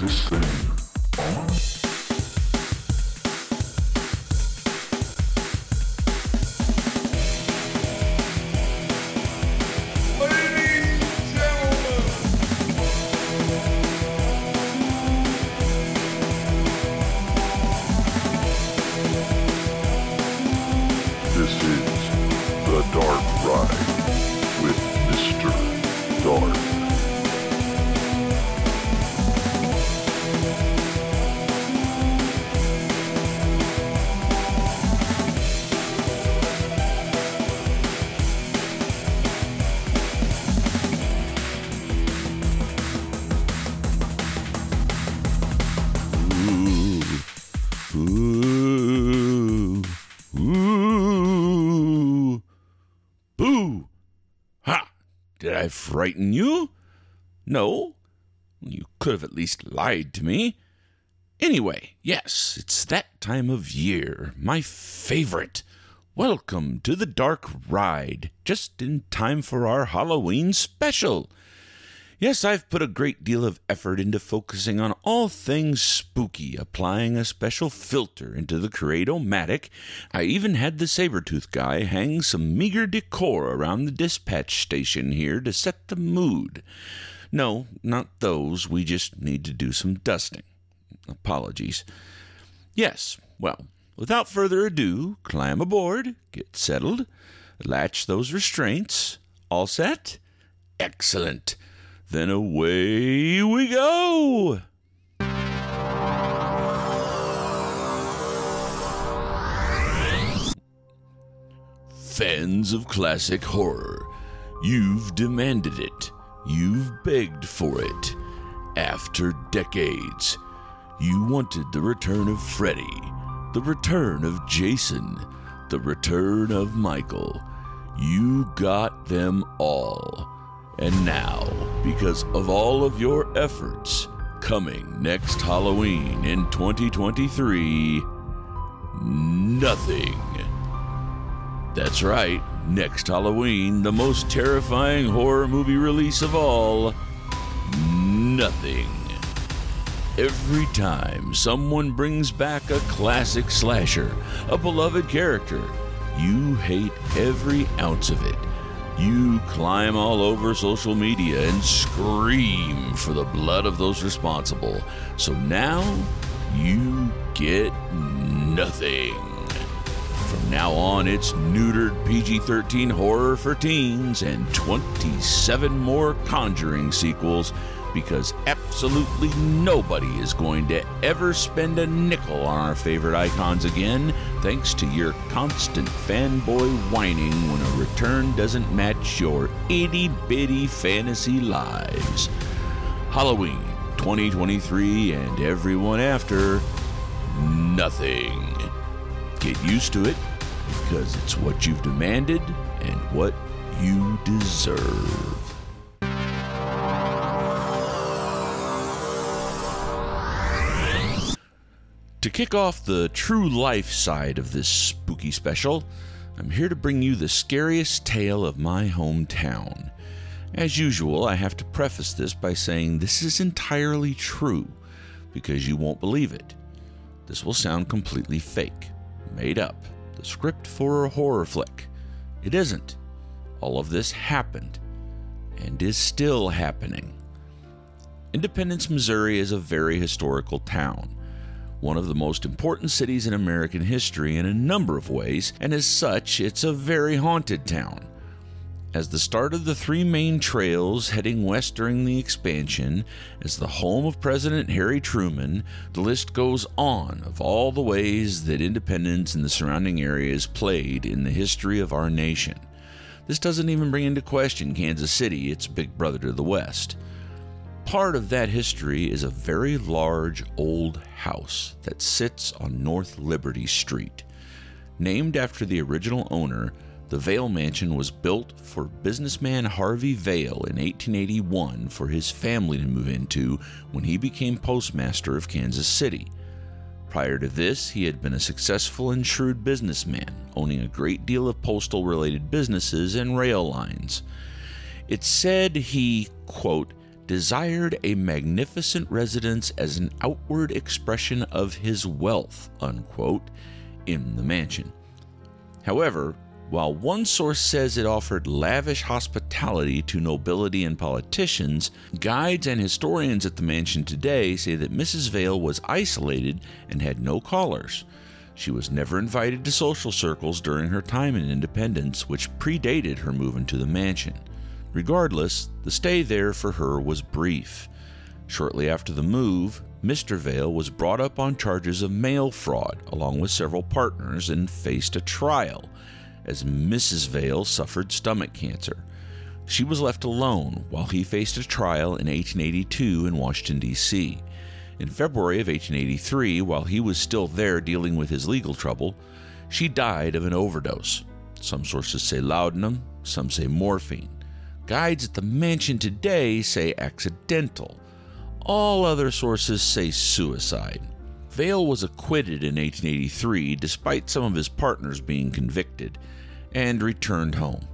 this thing frighten you? No. You could have at least lied to me. Anyway, yes, it's that time of year. My favorite. Welcome to the Dark Ride, just in time for our Halloween special. Yes, I've put a great deal of effort into focusing on all things spooky, applying a special filter into the Create-O-Matic. I even had the Sabretooth guy hang some meager decor around the dispatch station here to set the mood. No, not those. We just need to do some dusting. Apologies. Yes, well, without further ado, climb aboard, get settled, latch those restraints. All set? Excellent. Then away we go. Fans of classic horror, you've demanded it. You've begged for it. After decades, you wanted the return of Freddy, the return of Jason, the return of Michael. You got them all. And now, because of all of your efforts, coming next Halloween in 2023, nothing. That's right, next Halloween, the most terrifying horror movie release of all, nothing. Every time someone brings back a classic slasher, a beloved character, you hate every ounce of it. You climb all over social media and scream for the blood of those responsible. So now you get nothing. From now on, it's neutered PG 13 horror for teens and 27 more Conjuring sequels because absolutely nobody is going to ever spend a nickel on our favorite icons again, thanks to your constant fanboy whining when a return doesn't match your itty bitty fantasy lives. Halloween 2023 and everyone after, nothing. Get used to it because it's what you've demanded and what you deserve. To kick off the true life side of this spooky special, I'm here to bring you the scariest tale of my hometown. As usual, I have to preface this by saying this is entirely true, because you won't believe it. This will sound completely fake, made up, the script for a horror flick. It isn't. All of this happened, and is still happening. Independence, Missouri is a very historical town one of the most important cities in American history in a number of ways, and as such, it's a very haunted town. As the start of the three main trails heading west during the expansion, as the home of President Harry Truman, the list goes on of all the ways that independence and the surrounding areas played in the history of our nation. This doesn't even bring into question Kansas City, its big brother to the west. Part of that history is a very large old house that sits on North Liberty Street. Named after the original owner, the Vaile Mansion was built for businessman Harvey Vaile in 1881 for his family to move into when he became postmaster of Kansas City. Prior to this, he had been a successful and shrewd businessman, owning a great deal of postal related businesses and rail lines. It's said he, quote, desired a magnificent residence as an outward expression of his wealth, unquote, in the mansion. However, while one source says it offered lavish hospitality to nobility and politicians, guides and historians at the mansion today say that Mrs. Vaile was isolated and had no callers. She was never invited to social circles during her time in Independence, which predated her move into the mansion. Regardless, the stay there for her was brief. Shortly after the move, Mr. Vaile was brought up on charges of mail fraud, along with several partners, and faced a trial as Mrs. Vaile suffered stomach cancer. She was left alone while he faced a trial in 1882 in Washington, D.C. In February of 1883, while he was still there dealing with his legal trouble, she died of an overdose. Some sources say laudanum, some say morphine. Guides at the mansion today say accidental. All other sources say suicide. Vaile was acquitted in 1883 despite some of his partners being convicted and returned home.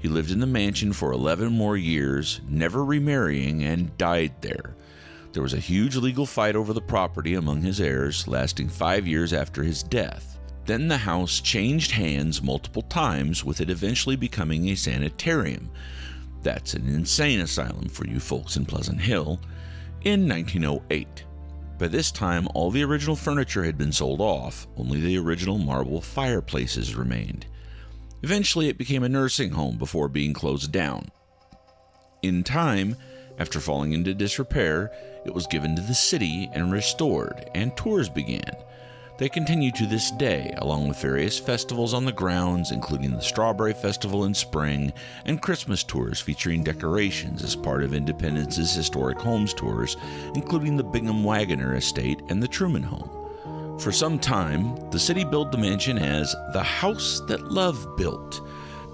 He lived in the mansion for 11 more years, never remarrying, and died there. There was a huge legal fight over the property among his heirs, lasting five years after his death. Then the house changed hands multiple times, with it eventually becoming a sanitarium. That's an insane asylum for you folks in Pleasant Hill in 1908. By this time, all the original furniture had been sold off, only the original marble fireplaces remained. Eventually, it became a nursing home before being closed down. In time, after falling into disrepair, it was given to the city and restored, and tours began. They continue to this day, along with various festivals on the grounds, including the Strawberry Festival in spring and Christmas tours featuring decorations as part of Independence's historic homes tours, including the Bingham Wagoner Estate and the Truman Home. For some time, the city billed the mansion as the house that love built,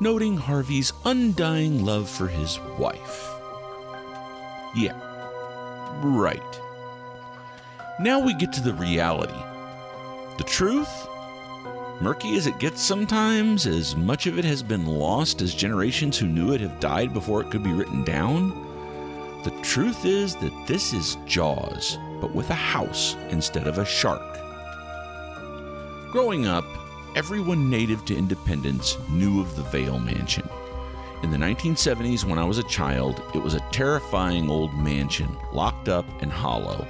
noting Harvey's undying love for his wife. Yeah, right. Now we get to the reality. The truth? Murky as it gets sometimes, as much of it has been lost as generations who knew it have died before it could be written down. The truth is that this is Jaws, but with a house instead of a shark. Growing up, everyone native to Independence knew of the Vaile Mansion. In the 1970s, when I was a child, it was a terrifying old mansion, locked up and hollow.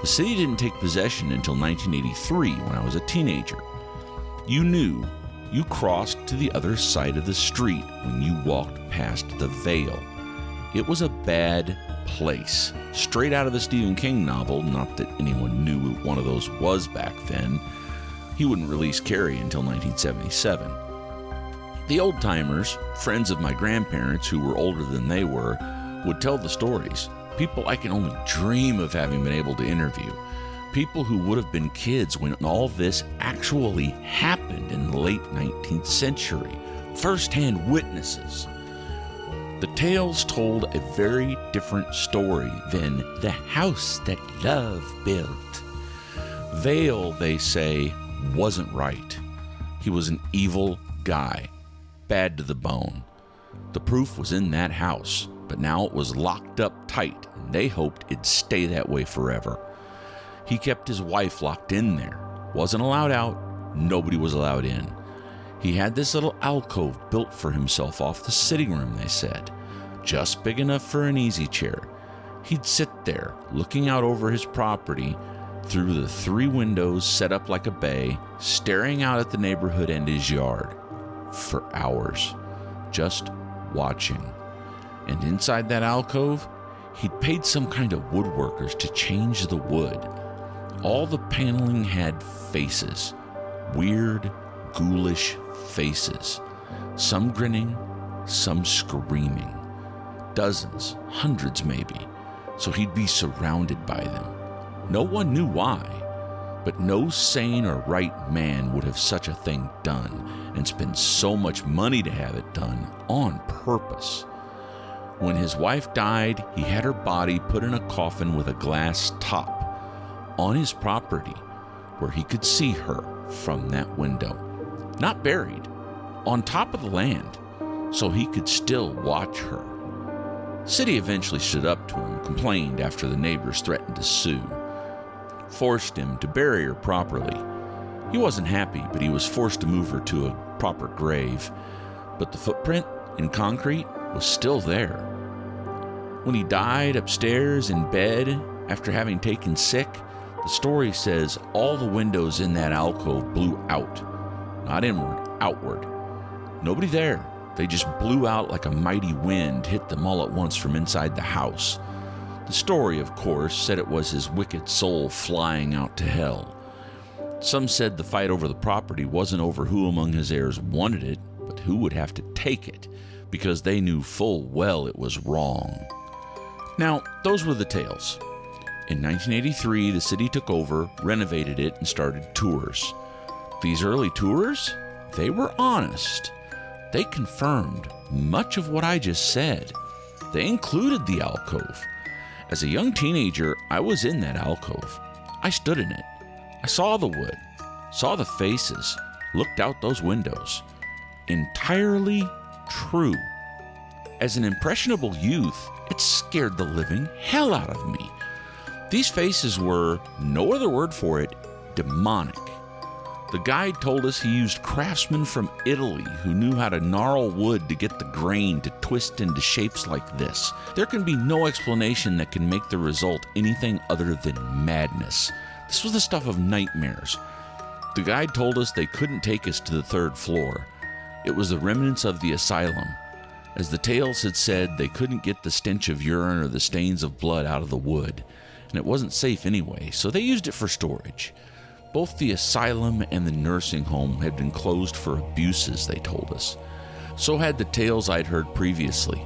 The city didn't take possession until 1983 when I was a teenager. You knew you crossed to the other side of the street when you walked past the Vaile. It was a bad place. Straight out of the Stephen King novel, not that anyone knew what one of those was back then. He wouldn't release Carrie until 1977. The old timers, friends of my grandparents who were older than they were, would tell the stories. People I can only dream of having been able to interview. People who would have been kids when all this actually happened in the late 19th century. First hand witnesses. The tales told a very different story than the house that love built. Vaile, they say, wasn't right. He was an evil guy, bad to the bone. The proof was in that house, but now it was locked up tight, and they hoped it'd stay that way forever. He kept his wife locked in there, wasn't allowed out, nobody was allowed in. He had this little alcove built for himself off the sitting room, they said, just big enough for an easy chair. He'd sit there, looking out over his property through the three windows set up like a bay, staring out at the neighborhood and his yard for hours, just watching. And inside that alcove, he'd paid some kind of woodworkers to change the wood. All the paneling had faces, weird, ghoulish faces, some grinning, some screaming. Dozens, hundreds maybe, so he'd be surrounded by them. No one knew why, but no sane or right man would have such a thing done and spend so much money to have it done on purpose. When his wife died, he had her body put in a coffin with a glass top on his property where he could see her from that window. Not buried, on top of the land, so he could still watch her. City eventually stood up to him, complained after the neighbors threatened to sue, forced him to bury her properly. He wasn't happy, but he was forced to move her to a proper grave. But the footprint in concrete was still there. When he died upstairs in bed after having taken sick, the story says all the windows in that alcove blew out. Not inward, outward. Nobody there. They just blew out like a mighty wind, hit them all at once from inside the house. The story, of course, said it was his wicked soul flying out to hell. Some said the fight over the property wasn't over who among his heirs wanted it, but who would have to take it, because they knew full well it was wrong. Now, those were the tales. In 1983, the city took over, renovated it, and started tours. These early tours, they were honest. They confirmed much of what I just said. They included the alcove. As a young teenager, I was in that alcove. I stood in it. I saw the wood, saw the faces, looked out those windows. Entirely true. As an impressionable youth, it scared the living hell out of me. These faces were, no other word for it, demonic. The guide told us he used craftsmen from Italy who knew how to gnarl wood to get the grain to twist into shapes like this. There can be no explanation that can make the result anything other than madness. This was the stuff of nightmares. The guide told us they couldn't take us to the third floor. It was the remnants of the asylum. As the tales had said, they couldn't get the stench of urine or the stains of blood out of the wood, and it wasn't safe anyway, so they used it for storage. Both the asylum and the nursing home had been closed for abuses, they told us. So had the tales I'd heard previously.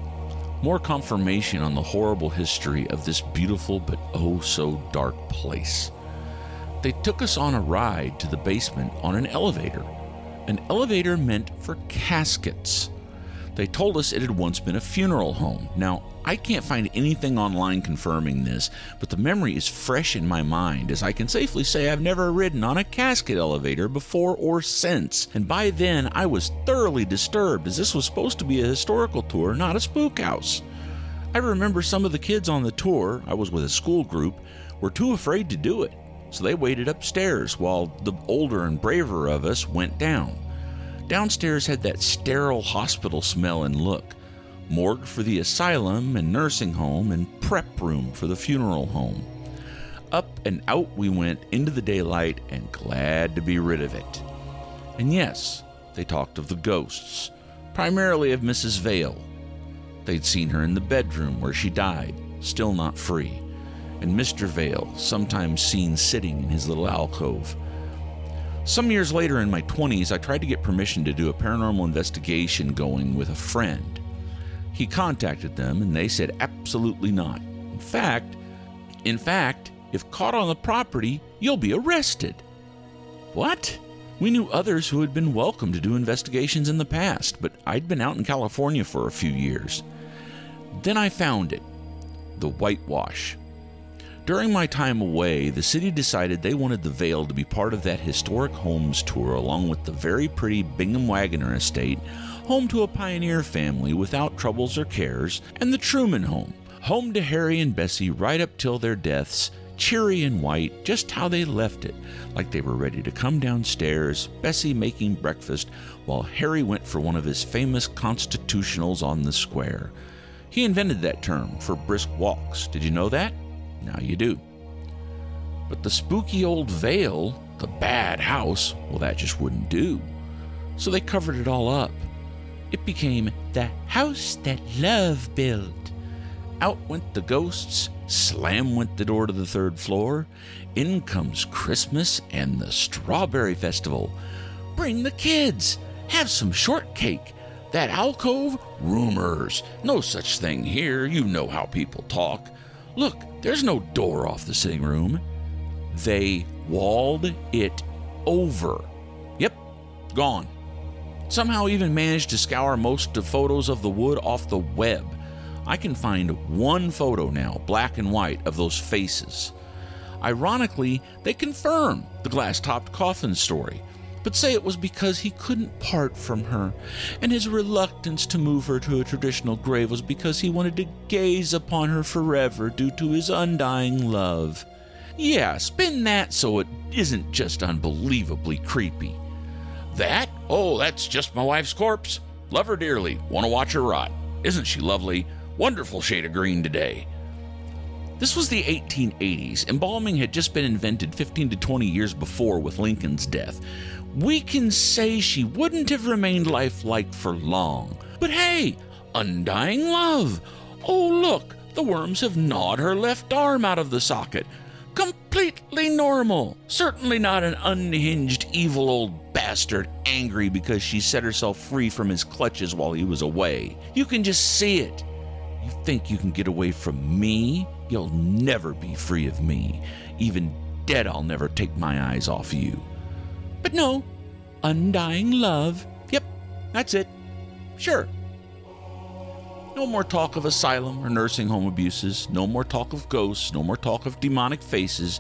More confirmation on the horrible history of this beautiful but oh so dark place. They took us on a ride to the basement on an elevator. An elevator meant for caskets. They told us it had once been a funeral home. Now, I can't find anything online confirming this, but the memory is fresh in my mind as I can safely say I've never ridden on a casket elevator before or since. And by then, I was thoroughly disturbed as this was supposed to be a historical tour, not a spook house. I remember some of the kids on the tour, I was with a school group, were too afraid to do it, so they waited upstairs while the older and braver of us went down. Downstairs had that sterile hospital smell and look morgue for the asylum and nursing home, and prep room for the funeral home. Up and out we went into the daylight and glad to be rid of it. And yes, they talked of the ghosts, primarily of Mrs. Vaile. They'd seen her in the bedroom where she died, still not free, and Mr. Vaile, sometimes seen sitting in his little alcove. Some years later in my 20s, I tried to get permission to do a paranormal investigation going with a friend. He contacted them and they said absolutely not. In fact, in fact, if caught on the property, you'll be arrested. What? We knew others who had been welcome to do investigations in the past, but I'd been out in California for a few years. Then I found it the whitewash. During my time away, the city decided they wanted the Vaile to be part of that historic homes tour along with the very pretty Bingham Wagoner estate, home to a pioneer family without troubles or cares, and the Truman home, home to Harry and Bessie right up till their deaths, cheery and white, just how they left it, like they were ready to come downstairs, Bessie making breakfast, while Harry went for one of his famous constitutionals on the square. He invented that term for brisk walks. Did you know that? Now you do. But the spooky old Vaile, the bad house, well, that just wouldn't do. So they covered it all up. It became the house that love built. Out went the ghosts, slam went the door to the third floor. In comes Christmas and the Strawberry Festival. Bring the kids, have some shortcake. That alcove? Rumors. No such thing here. You know how people talk. Look, there's no door off the sitting room. They walled it over. Yep, gone. Somehow even managed to scour most of photos of the wood off the web. I can find one photo now, black and white, of those faces. Ironically, they confirm the glass topped coffin story. But say it was because he couldn't part from her, and his reluctance to move her to a traditional grave was because he wanted to gaze upon her forever due to his undying love. Yeah, spin that so it isn't just unbelievably creepy. That? Oh, that's just my wife's corpse. Love her dearly. Want to watch her rot. Isn't she lovely? Wonderful shade of green today. This was the 1880s. Embalming had just been invented 15 to 20 years before with Lincoln's death. We can say she wouldn't have remained lifelike for long. But hey, undying love. Oh, look, the worms have gnawed her left arm out of the socket. Completely normal. Certainly not an unhinged, evil old bastard angry because she set herself free from his clutches while he was away. You can just see it. You think you can get away from me? You'll never be free of me. Even dead, I'll never take my eyes off you. But no, undying love. Yep, that's it. Sure. No more talk of asylum or nursing home abuses. No more talk of ghosts. No more talk of demonic faces.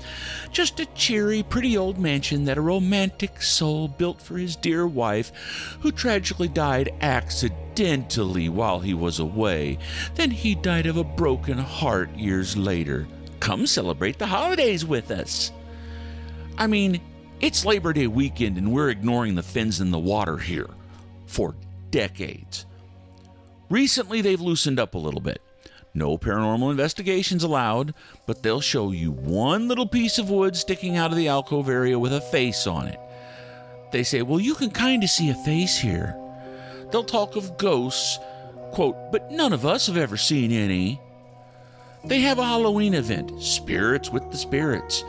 Just a cheery, pretty old mansion that a romantic soul built for his dear wife, who tragically died accidentally while he was away. Then he died of a broken heart years later. Come celebrate the holidays with us. I mean, it's Labor Day weekend and we're ignoring the fins in the water here for decades. Recently, they've loosened up a little bit. No paranormal investigations allowed, but they'll show you one little piece of wood sticking out of the alcove area with a face on it. They say, well, you can kind of see a face here. They'll talk of ghosts, quote, but none of us have ever seen any. They have a Halloween event, Spirits with the Spirits,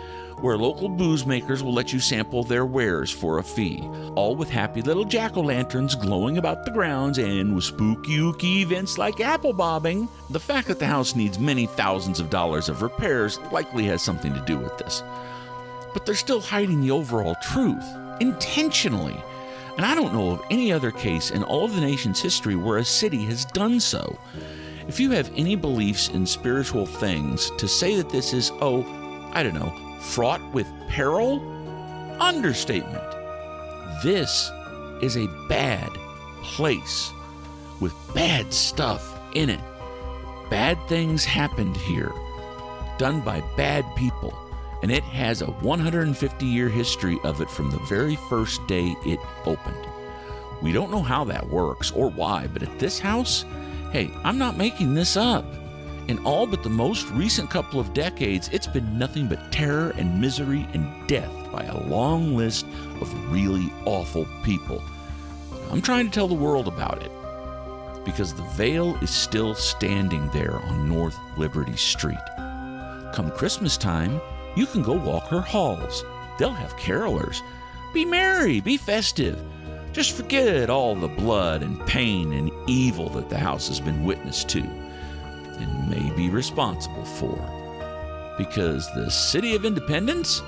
where local booze makers will let you sample their wares for a fee, all with happy little jack o' lanterns glowing about the grounds and with spooky ooky events like apple bobbing. The fact that the house needs many thousands of dollars of repairs likely has something to do with this. But they're still hiding the overall truth, intentionally. And I don't know of any other case in all of the nation's history where a city has done so. If you have any beliefs in spiritual things, to say that this is, oh, I don't know, fraught with peril? Understatement. This is a bad place with bad stuff in it. Bad things happened here, done by bad people, and it has a 150 year history of it from the very first day it opened. We don't know how that works or why, but at this house, hey, I'm not making this up. In all but the most recent couple of decades, it's been nothing but terror and misery and death by a long list of really awful people. I'm trying to tell the world about it because the Vaile is still standing there on North Liberty Street. Come Christmas time, you can go walk her halls. They'll have carolers. Be merry, be festive. Just forget all the blood and pain and evil that the house has been witness to may be responsible for. Because the City of Independence,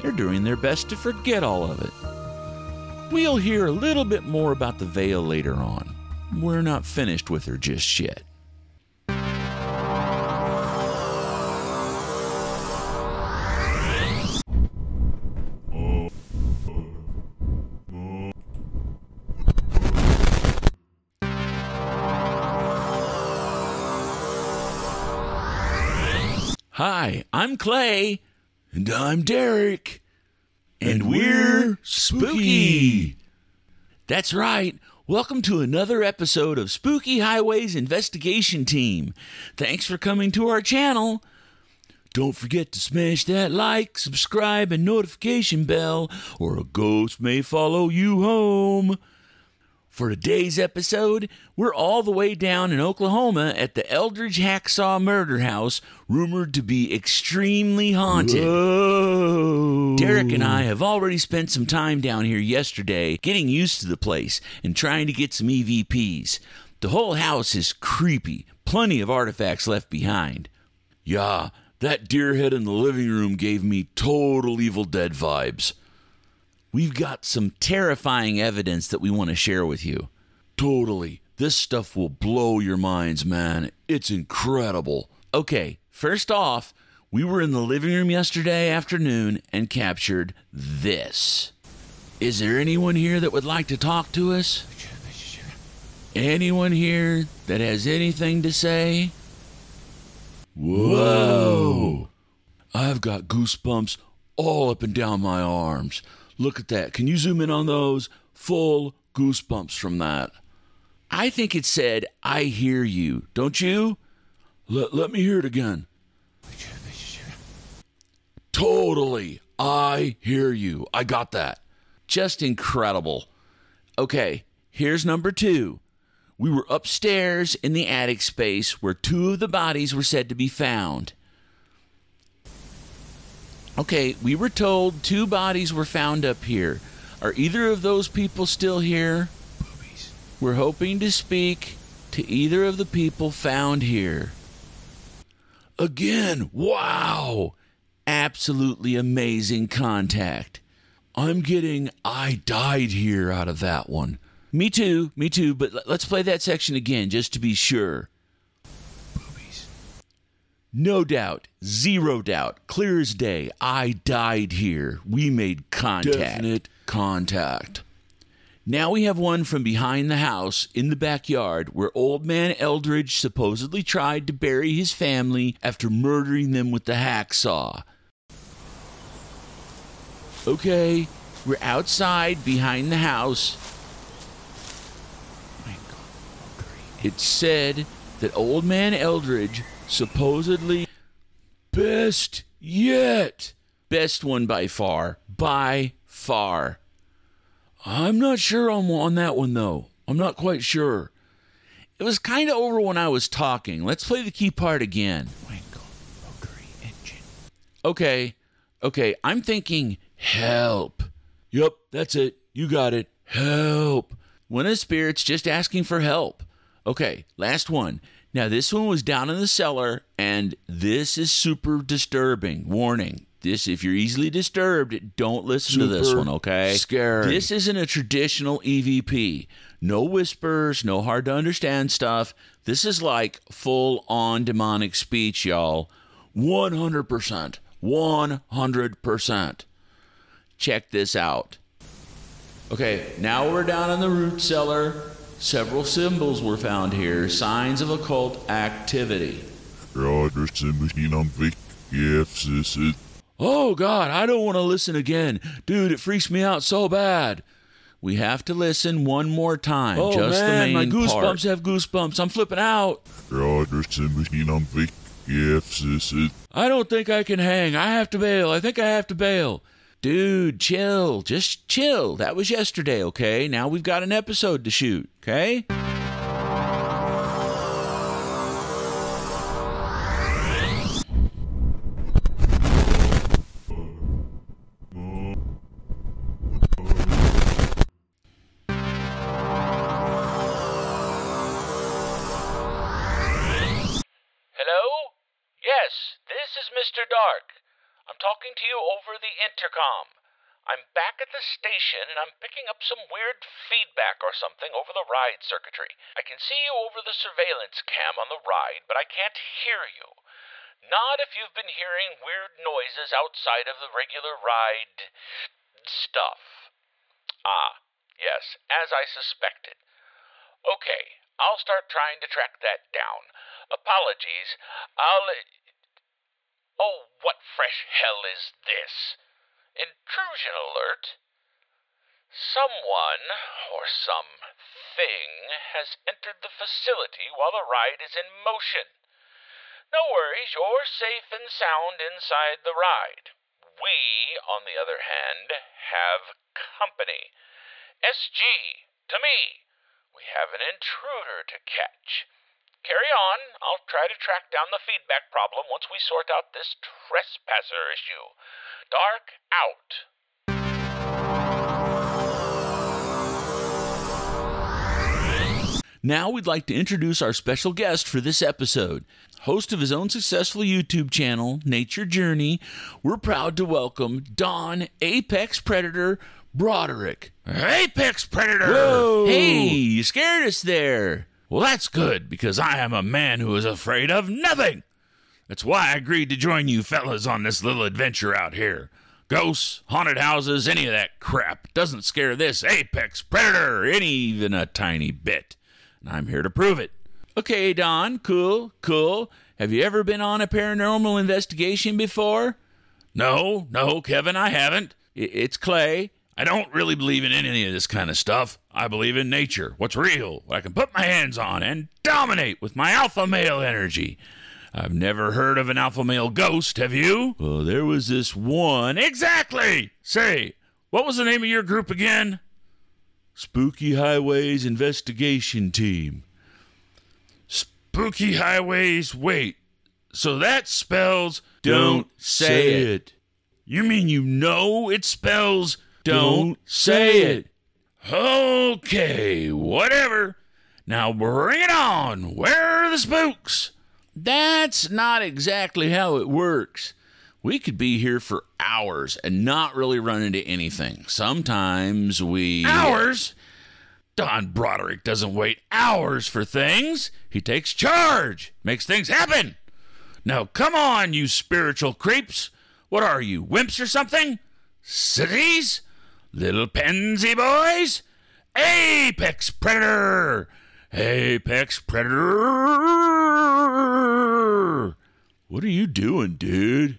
they're doing their best to forget all of it. We'll hear a little bit more about the Vaile later on. We're not finished with her just yet. Hi, I'm Clay. And I'm Derek. And, we're spooky. That's right. Welcome to another episode of Spooky Highways Investigation Team. Thanks for coming to our channel. Don't forget to smash that like, subscribe, and notification bell, or a ghost may follow you home. For today's episode, we're all the way down in Oklahoma at the Eldridge Hacksaw Murder House, rumored to be extremely haunted. Derek and I have already spent some time down here yesterday getting used to the place and trying to get some EVPs. The whole house is creepy, plenty of artifacts left behind. Yeah, that deer head in the living room gave me total Evil Dead vibes. We've got some terrifying evidence that we want to share with you. Totally. This stuff will blow your minds, man. It's incredible. Okay, first off, we were in the living room yesterday afternoon and captured this. Is there anyone here that would like to talk to us? Anyone here that has anything to say? Whoa! I've got goosebumps all up and down my arms. Look at that. Can you zoom in on those? Full goosebumps from that. I think it said, I hear you. Don't you? Let, let me hear it again. Totally. I hear you. I got that. Just incredible. Okay, here's number two. We were upstairs in the attic space where two of the bodies were said to be found. Okay, we were told two bodies were found up here. Are either of those people still here? We're hoping to speak to either of the people found here. Again, wow! Absolutely amazing contact. I'm getting I died here out of that one. Me too, me too, but let's play that section again just to be sure. No doubt, zero doubt, clear as day. I died here. We made contact. Definite contact. Now we have one from behind the house in the backyard where old man Eldridge supposedly tried to bury his family after murdering them with the hacksaw. Okay, we're outside behind the house. It said that old man Eldridge supposedly best yet. Best one by far. By far. I'm not sure I'm on that one though. I'm not quite sure. It was kind of over when I was talking. Let's play the key part again. Okay, okay, I'm thinking help. Yup, that's it. You got it. Help. Of the spirits just asking for help. Okay, last one. Now, this one was down in the cellar, and this is super disturbing. Warning. This, if you're easily disturbed, don't listen to this one, okay? scary. This isn't a traditional EVP. No whispers, no hard to understand stuff. This is like full on demonic speech, y'all. 100%. 100%. Check this out. Okay, now we're down in the root cellar. Several symbols were found here, signs of occult activity. Oh God, I don't want to listen again. Dude, it freaks me out so bad. We have to listen one more time. Oh just man, the my goosebumps part. have goosebumps. I'm flipping out. I don't think I can hang. I have to bail. I think I have to bail. Dude, chill. Just chill. That was yesterday, okay? Now we've got an episode to shoot, okay? Talking to you over the intercom. I'm back at the station and I'm picking up some weird feedback or something over the ride circuitry. I can see you over the surveillance cam on the ride, but I can't hear you. Not if you've been hearing weird noises outside of the regular ride stuff. Ah, yes, as I suspected. Okay, I'll start trying to track that down. Apologies. I'll. Oh, what fresh hell is this? Intrusion alert? Someone, or something, has entered the facility while the ride is in motion. No worries, you're safe and sound inside the ride. We, on the other hand, have company. SG, to me. We have an intruder to catch. Carry on. I'll try to track down the feedback problem once we sort out this trespasser issue. Dark out. Now we'd like to introduce our special guest for this episode. Host of his own successful YouTube channel, Nature Journey, we're proud to welcome Don Apex Predator Broderick. Apex Predator! Whoa! Hey, you scared us there. Well, that's good because I am a man who is afraid of nothing. That's why I agreed to join you fellas on this little adventure out here. Ghosts, haunted houses, any of that crap doesn't scare this apex predator any even a tiny bit. And I'm here to prove it. Okay, Don, cool, cool. Have you ever been on a paranormal investigation before? No, no, Kevin, I haven't. It's Clay. I don't really believe in any of this kind of stuff. I believe in nature, what's real, what I can put my hands on and dominate with my alpha male energy. I've never heard of an alpha male ghost, have you? Well, there was this one Exactly! Say, what was the name of your group again? Spooky Highways Investigation Team. Spooky Highways. Wait, so that spells. Don't say it. You mean you know it spells. Don't say it. Okay, whatever. Now bring it on. Where are the spooks? That's not exactly how it works. We could be here for hours and not really run into anything. Sometimes we. Hours? Don Broderick doesn't wait hours for things. He takes charge, makes things happen. Now come on, you spiritual creeps. What are you, wimps or something? Cities? Little pansy boys? Apex Predator! Apex Predator! What are you doing, dude?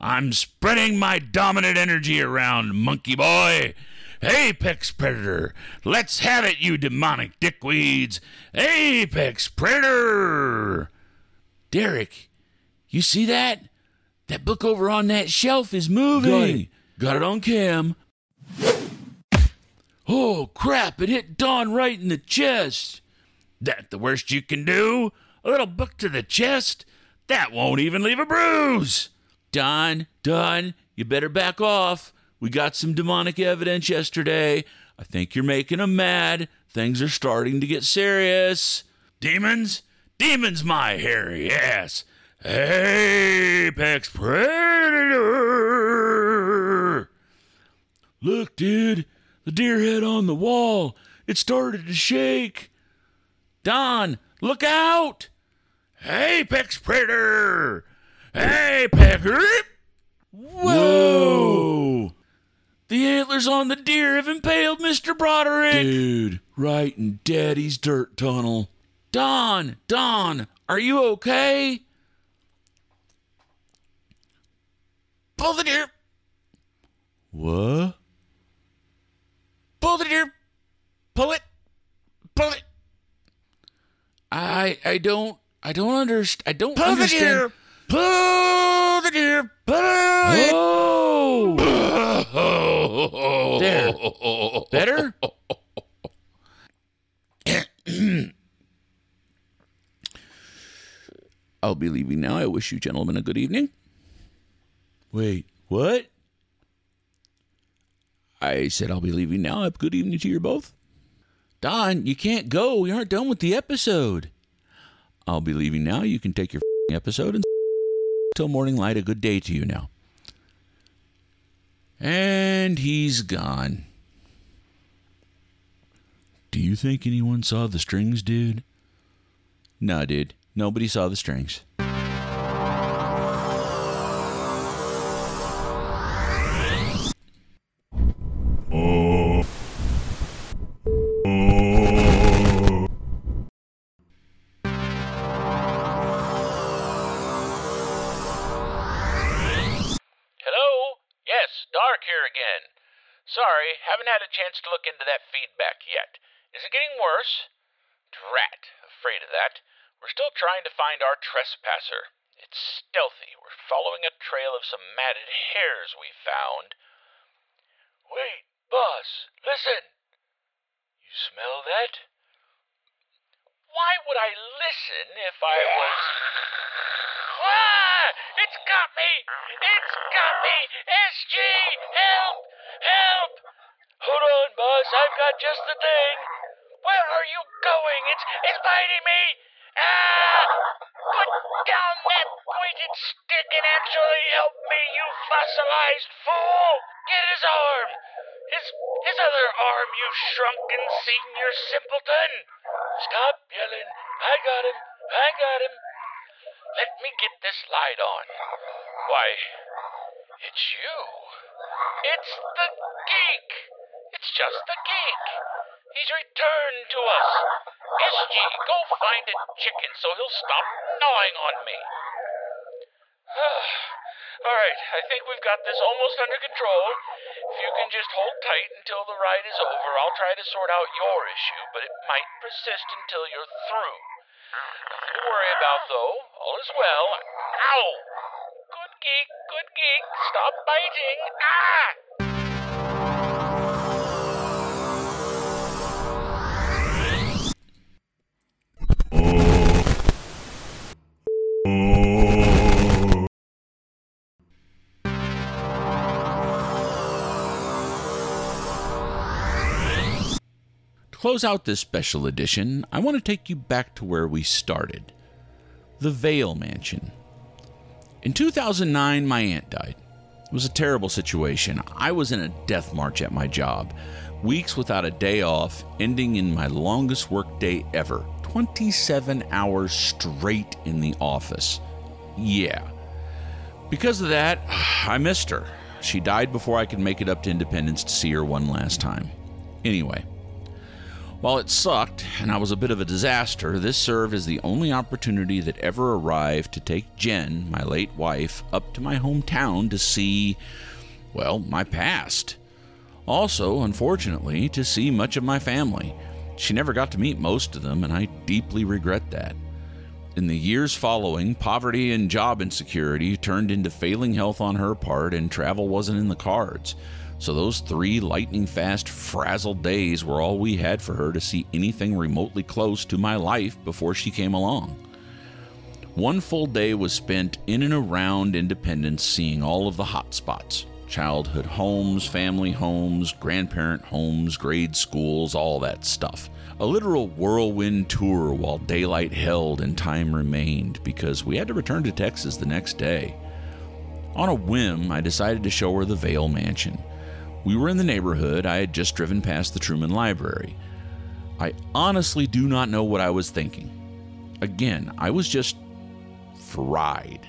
I'm spreading my dominant energy around, monkey boy. Apex Predator, let's have it, you demonic dickweeds. Apex Predator. Derek, you see that? That book over on that shelf is moving. Got it on cam. Oh, crap, it hit Don right in the chest. That the worst you can do? A little book to the chest? That won't even leave a bruise. Don, Don, you better back off. We got some demonic evidence yesterday. I think you're making them mad. Things are starting to get serious. Demons? Demons, my hairy ass. Apex Predator. Look, dude, the deer head on the wall. It started to shake. Don, look out! Apex Predator. Apex. Whoa! The antlers on the deer have impaled Mr. Broderick. Dude, right in Daddy's dirt tunnel. Don, Don, are you okay? Pull the deer. What? Pull the deer. Pull it. Pull it. I I don't I don't understand. I don't Pull the deer. Pull the deer. Pull it. Oh! There. Better? I'll be leaving now. I wish you gentlemen a good evening. Wait, what? I said I'll be leaving now. Have good evening to you both. Don, you can't go. We aren't done with the episode. I'll be leaving now. You can take your episode and till morning light. A good day to you now. And he's gone. Do you think anyone saw the strings, dude? No, dude. Nobody saw the strings. That feedback yet. Is it getting worse? Drat, afraid of that. We're still trying to find our trespasser. It's stealthy. We're following a trail of some matted hairs we found. Wait, boss, listen. You smell that? Why would I listen if I was. Ah! It's got me! It's got me! SG! Help! Help! Hold on, boss. I've got just the thing. Where are you going? It's it's biting me! Ah! Put down that pointed stick and actually help me, you fossilized fool! Get his arm! His his other arm, you shrunken senior simpleton! Stop yelling. I got him. I got him. Let me get this light on. Why, it's you. It's the geek! It's just the geek! He's returned to us! SG, go find a chicken so he'll stop gnawing on me! All right, I think we've got this almost under control. If you can just hold tight until the ride is over, I'll try to sort out your issue, but it might persist until you're through. Nothing to worry about, though. All is well. Ow! Good geek, good geek. Stop biting. Ah! Close out this special edition, I want to take you back to where we started the Vaile Mansion. In 2009, my aunt died. It was a terrible situation. I was in a death march at my job, weeks without a day off, ending in my longest workday ever 27 hours straight in the office. Yeah. Because of that, I missed her. She died before I could make it up to Independence to see her one last time. Anyway, while it sucked and I was a bit of a disaster, this served as the only opportunity that ever arrived to take Jen, my late wife, up to my hometown to see, well, my past. Also, unfortunately, to see much of my family. She never got to meet most of them, and I deeply regret that. In the years following, poverty and job insecurity turned into failing health on her part, and travel wasn't in the cards. So those three lightning fast, frazzled days were all we had for her to see anything remotely close to my life before she came along. One full day was spent in and around Independence seeing all of the hot spots childhood homes, family homes, grandparent homes, grade schools, all that stuff. A literal whirlwind tour while daylight held and time remained because we had to return to Texas the next day. On a whim, I decided to show her the Vaile Mansion. We were in the neighborhood. I had just driven past the Truman Library. I honestly do not know what I was thinking. Again, I was just fried.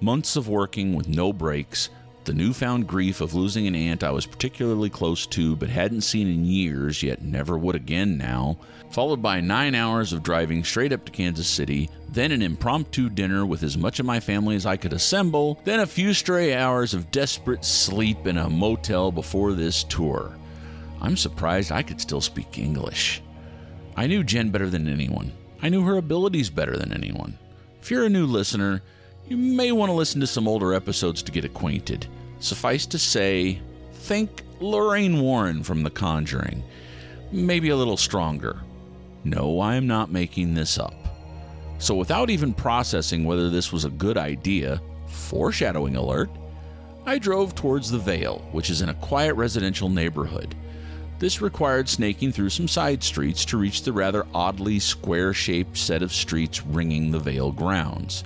Months of working with no breaks, the newfound grief of losing an aunt I was particularly close to but hadn't seen in years, yet never would again now, followed by nine hours of driving straight up to Kansas City, then an impromptu dinner with as much of my family as I could assemble, then a few stray hours of desperate sleep in a motel before this tour. I'm surprised I could still speak English. I knew Jen better than anyone. I knew her abilities better than anyone. If you're a new listener, you may want to listen to some older episodes to get acquainted. Suffice to say, think Lorraine Warren from The Conjuring. Maybe a little stronger. No, I am not making this up. So, without even processing whether this was a good idea, foreshadowing alert, I drove towards the Vaile, which is in a quiet residential neighborhood. This required snaking through some side streets to reach the rather oddly square shaped set of streets ringing the Vaile grounds.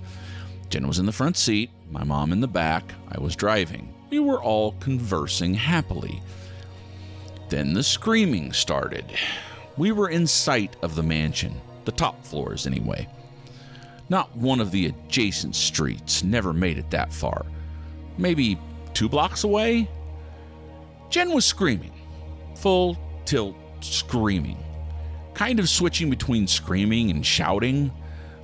Jen was in the front seat, my mom in the back, I was driving. We were all conversing happily. Then the screaming started. We were in sight of the mansion, the top floors anyway. Not one of the adjacent streets, never made it that far. Maybe two blocks away? Jen was screaming. Full tilt screaming. Kind of switching between screaming and shouting.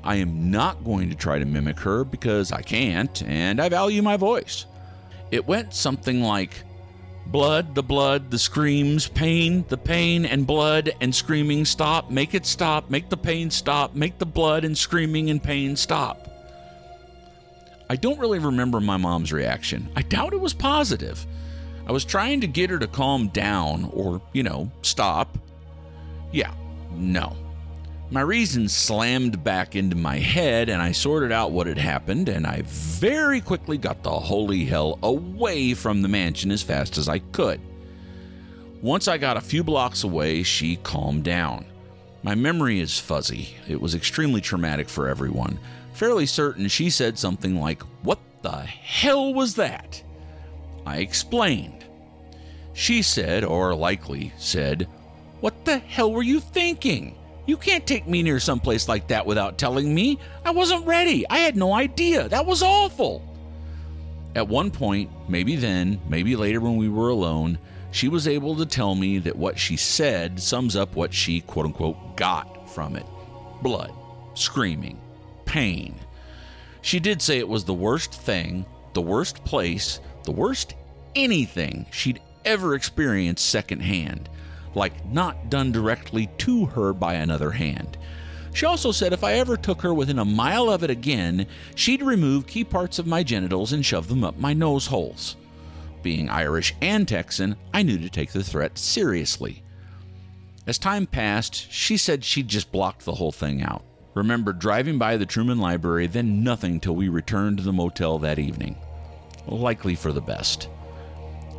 I am not going to try to mimic her because I can't, and I value my voice. It went something like blood, the blood, the screams, pain, the pain, and blood and screaming stop, make it stop, make the pain stop, make the blood and screaming and pain stop. I don't really remember my mom's reaction. I doubt it was positive. I was trying to get her to calm down or, you know, stop. Yeah, no. My reason slammed back into my head, and I sorted out what had happened, and I very quickly got the holy hell away from the mansion as fast as I could. Once I got a few blocks away, she calmed down. My memory is fuzzy. It was extremely traumatic for everyone. Fairly certain she said something like, What the hell was that? I explained. She said, or likely said, What the hell were you thinking? You can't take me near someplace like that without telling me. I wasn't ready. I had no idea. That was awful. At one point, maybe then, maybe later when we were alone, she was able to tell me that what she said sums up what she, quote unquote, got from it blood, screaming, pain. She did say it was the worst thing, the worst place, the worst anything she'd ever experienced secondhand, like not done directly to her by another hand. She also said if I ever took her within a mile of it again, she'd remove key parts of my genitals and shove them up my nose holes. Being Irish and Texan, I knew to take the threat seriously. As time passed, she said she'd just blocked the whole thing out. Remember driving by the Truman Library, then nothing till we returned to the motel that evening. Likely for the best.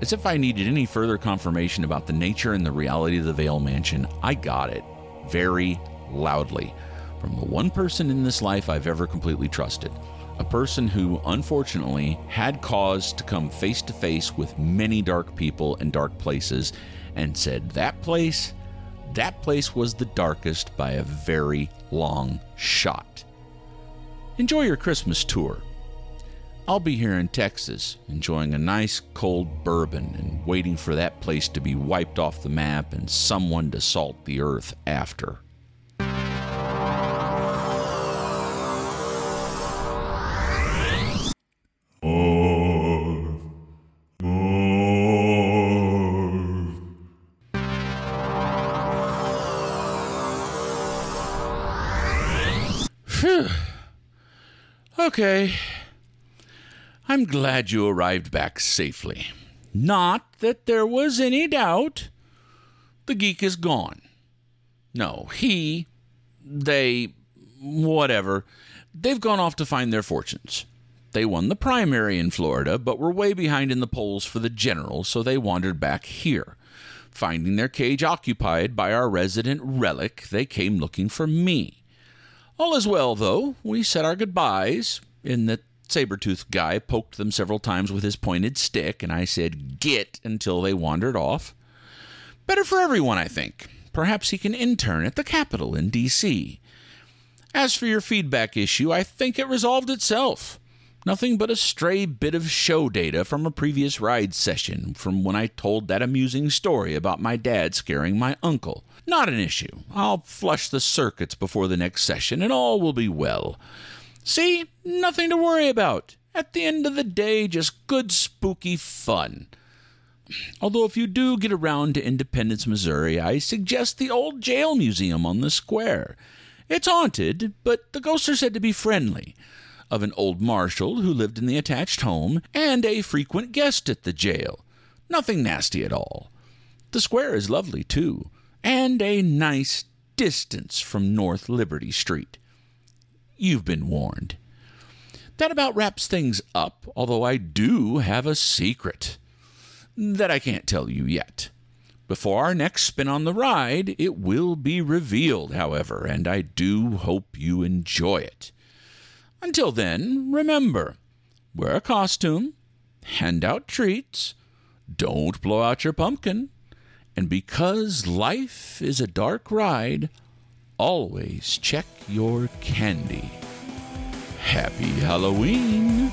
As if I needed any further confirmation about the nature and the reality of the Vaile Mansion, I got it. Very loudly. From the one person in this life I've ever completely trusted. A person who, unfortunately, had cause to come face to face with many dark people and dark places and said that place, that place was the darkest by a very long shot. Enjoy your Christmas tour. I'll be here in Texas, enjoying a nice cold bourbon and waiting for that place to be wiped off the map and someone to salt the earth after. Glad you arrived back safely. Not that there was any doubt. The geek is gone. No, he, they, whatever, they've gone off to find their fortunes. They won the primary in Florida, but were way behind in the polls for the general, so they wandered back here. Finding their cage occupied by our resident relic, they came looking for me. All is well, though. We said our goodbyes, in that saber-toothed guy poked them several times with his pointed stick, and I said, Git, until they wandered off. Better for everyone, I think. Perhaps he can intern at the Capitol in D.C. As for your feedback issue, I think it resolved itself. Nothing but a stray bit of show data from a previous ride session from when I told that amusing story about my dad scaring my uncle. Not an issue. I'll flush the circuits before the next session and all will be well. See? Nothing to worry about. At the end of the day, just good spooky fun. Although, if you do get around to Independence, Missouri, I suggest the old jail museum on the square. It's haunted, but the ghosts are said to be friendly. Of an old marshal who lived in the attached home, and a frequent guest at the jail. Nothing nasty at all. The square is lovely, too, and a nice distance from North Liberty Street. You've been warned. That about wraps things up, although I do have a secret that I can't tell you yet. Before our next spin on the ride, it will be revealed, however, and I do hope you enjoy it. Until then, remember wear a costume, hand out treats, don't blow out your pumpkin, and because life is a dark ride, always check your candy. Happy Halloween!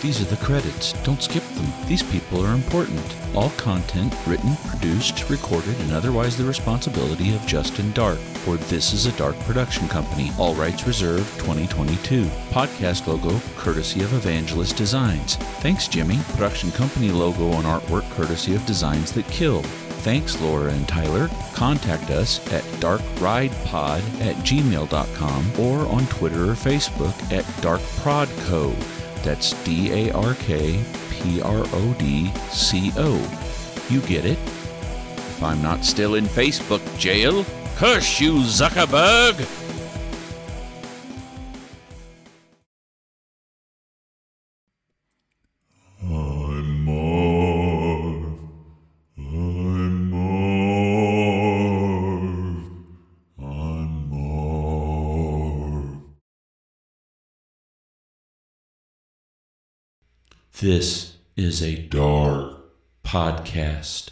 These are the credits. Don't skip them. These people are important. All content written, produced, recorded, and otherwise the responsibility of Justin Dark for This is a Dark Production Company. All rights reserved 2022. Podcast logo courtesy of Evangelist Designs. Thanks, Jimmy. Production company logo and artwork courtesy of Designs That Kill. Thanks, Laura and Tyler. Contact us at darkridepod at gmail.com or on Twitter or Facebook at darkprodco. That's D A R K P R O D C O. You get it? If I'm not still in Facebook jail, curse you, Zuckerberg! This is a Dark podcast.